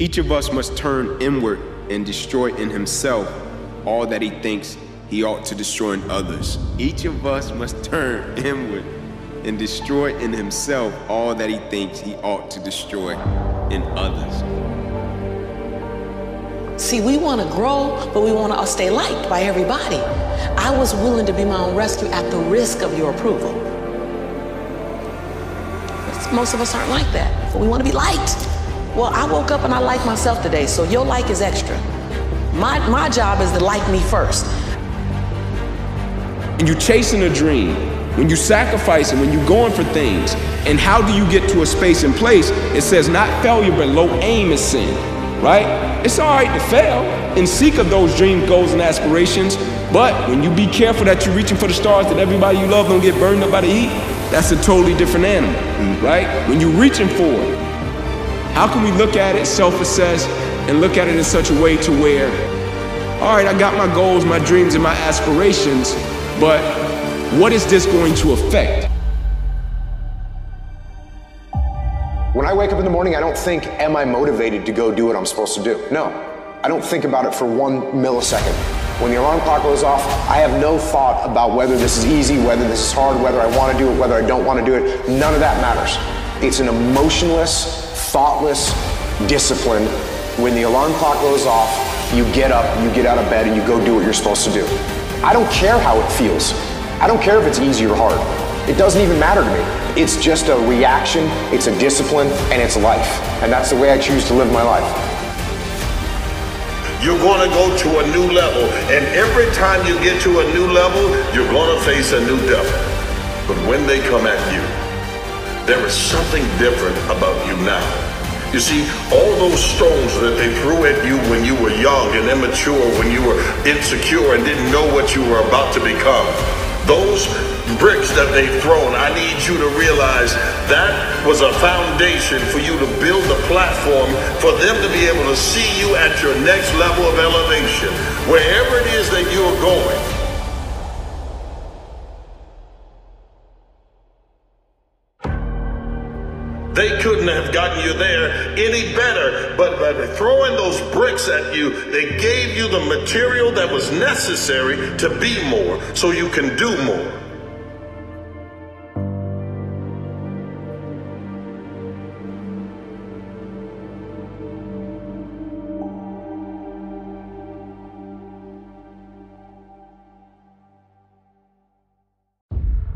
Each of us must turn inward and destroy in himself all that he thinks he ought to destroy in others. Each of us must turn inward and destroy in himself all that he thinks he ought to destroy in others. See, we want to grow, but we want to stay liked by everybody. I was willing to be my own rescue at the risk of your approval. Most of us aren't like that. But we want to be liked. Well, I woke up and I like myself today, so your like is extra. My, my job is to like me first. And you chasing a dream, when you sacrifice and when you're going for things, and how do you get to a space and place? It says not failure, but low aim is sin, right? It's all right to fail and seek of those dreams, goals, and aspirations, but when you be careful that you're reaching for the stars, that everybody you love don't get burned up by the heat, that's a totally different animal, right? When you're reaching for it, how can we look at it, self-assess, and look at it in such a way to where, all right, I got my goals, my dreams, and my aspirations, but what is this going to affect? When I wake up in the morning, I don't think, am I motivated to go do what I'm supposed to do? No. I don't think about it for one millisecond. When the alarm clock goes off, I have no thought about whether this is easy, whether this is hard, whether I want to do it, whether I don't want to do it. None of that matters. It's an emotionless, thoughtless discipline. When the alarm clock goes off, you get up, you get out of bed, and you go do what you're supposed to do. I don't care how it feels. I don't care if it's easy or hard. It doesn't even matter to me. It's just a reaction, it's a discipline, and it's life. And that's the way I choose to live my life. You're going to go to a new level, and every time you get to a new level, you're going to face a new devil. But when they come at you, there is something different about you now. You see, all those stones that they threw at you when you were young and immature, when you were insecure and didn't know what you were about to become, those bricks that they've thrown, I need you to realize that was a foundation for you to build a platform for them to be able to see you at your next level of elevation, wherever it is that you're going. They couldn't have gotten you there any better, but by throwing those bricks at you, they gave you the material that was necessary to be more so you can do more.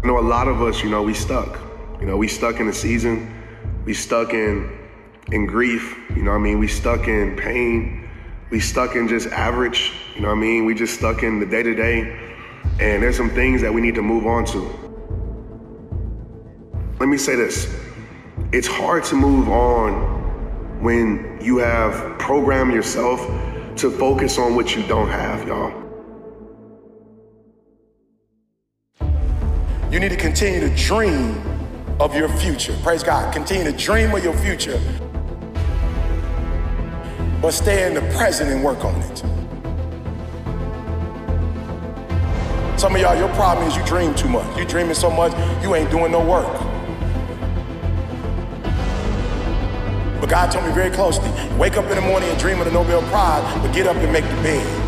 I know a lot of us, you know, we stuck. You know, we stuck in a season we stuck in in grief, you know what I mean? We stuck in pain. We stuck in just average, you know what I mean? We just stuck in the day to day. And there's some things that we need to move on to. Let me say this. It's hard to move on when you have programmed yourself to focus on what you don't have, y'all. You need to continue to dream of your future. Praise God. Continue to dream of your future, but stay in the present and work on it. Some of y'all, your problem is you dream too much. You dreaming so much, you ain't doing no work. But God told me very closely, wake up in the morning and dream of the Nobel Prize, but get up and make the bed.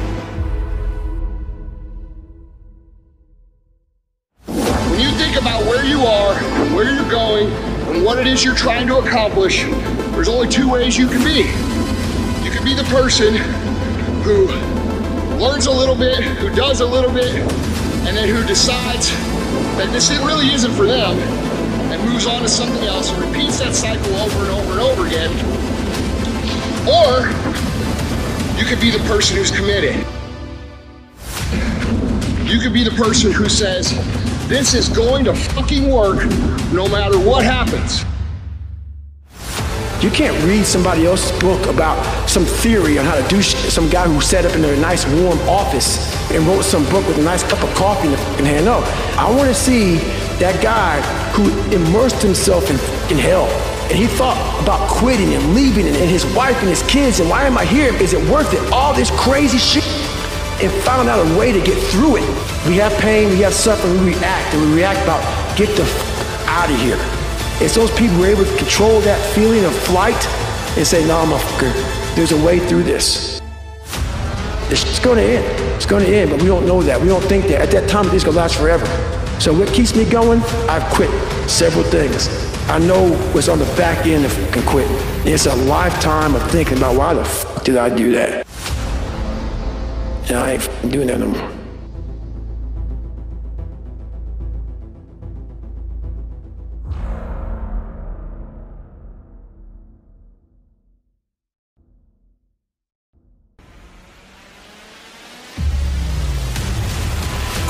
Is you're trying to accomplish, there's only two ways you can be. You can be the person who learns a little bit, who does a little bit, and then who decides that this really isn't for them and moves on to something else and repeats that cycle over and over and over again. Or you could be the person who's committed. You could be the person who says, this is going to fucking work no matter what happens. You can't read somebody else's book about some theory on how to do shit. Some guy who sat up in a nice warm office and wrote some book with a nice cup of coffee in the fucking hand. No, I want to see that guy who immersed himself in fucking hell. And he thought about quitting and leaving and, and his wife and his kids. And why am I here? Is it worth it? All this crazy shit. And found out a way to get through it. We have pain, we have suffering, we react, and we react about get the f- out of here. It's those people who are able to control that feeling of flight and say, nah, motherfucker, there's a way through this. It's going to end. It's going to end, but we don't know that. We don't think that. At that time, is going to last forever. So what keeps me going? I've quit several things. I know what's on the back end of can quit. It's a lifetime of thinking about why the f did I do that? And I ain't doing that no more.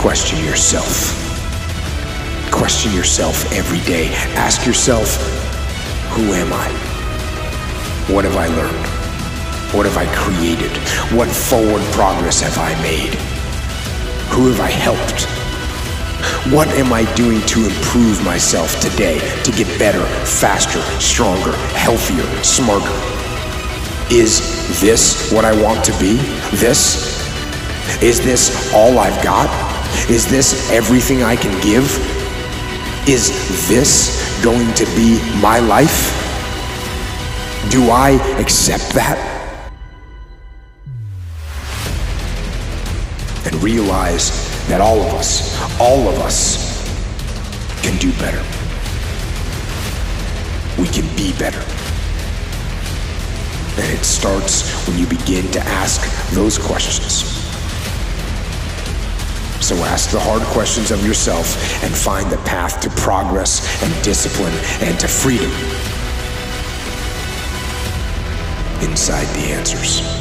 Question yourself. Question yourself every day. Ask yourself, who am I? What have I learned? What have I created? What forward progress have I made? Who have I helped? What am I doing to improve myself today to get better, faster, stronger, healthier, smarter? Is this what I want to be? This? Is this all I've got? Is this everything I can give? Is this going to be my life? Do I accept that? And realize that all of us, all of us can do better. We can be better. And it starts when you begin to ask those questions. So ask the hard questions of yourself and find the path to progress and discipline and to freedom inside the answers.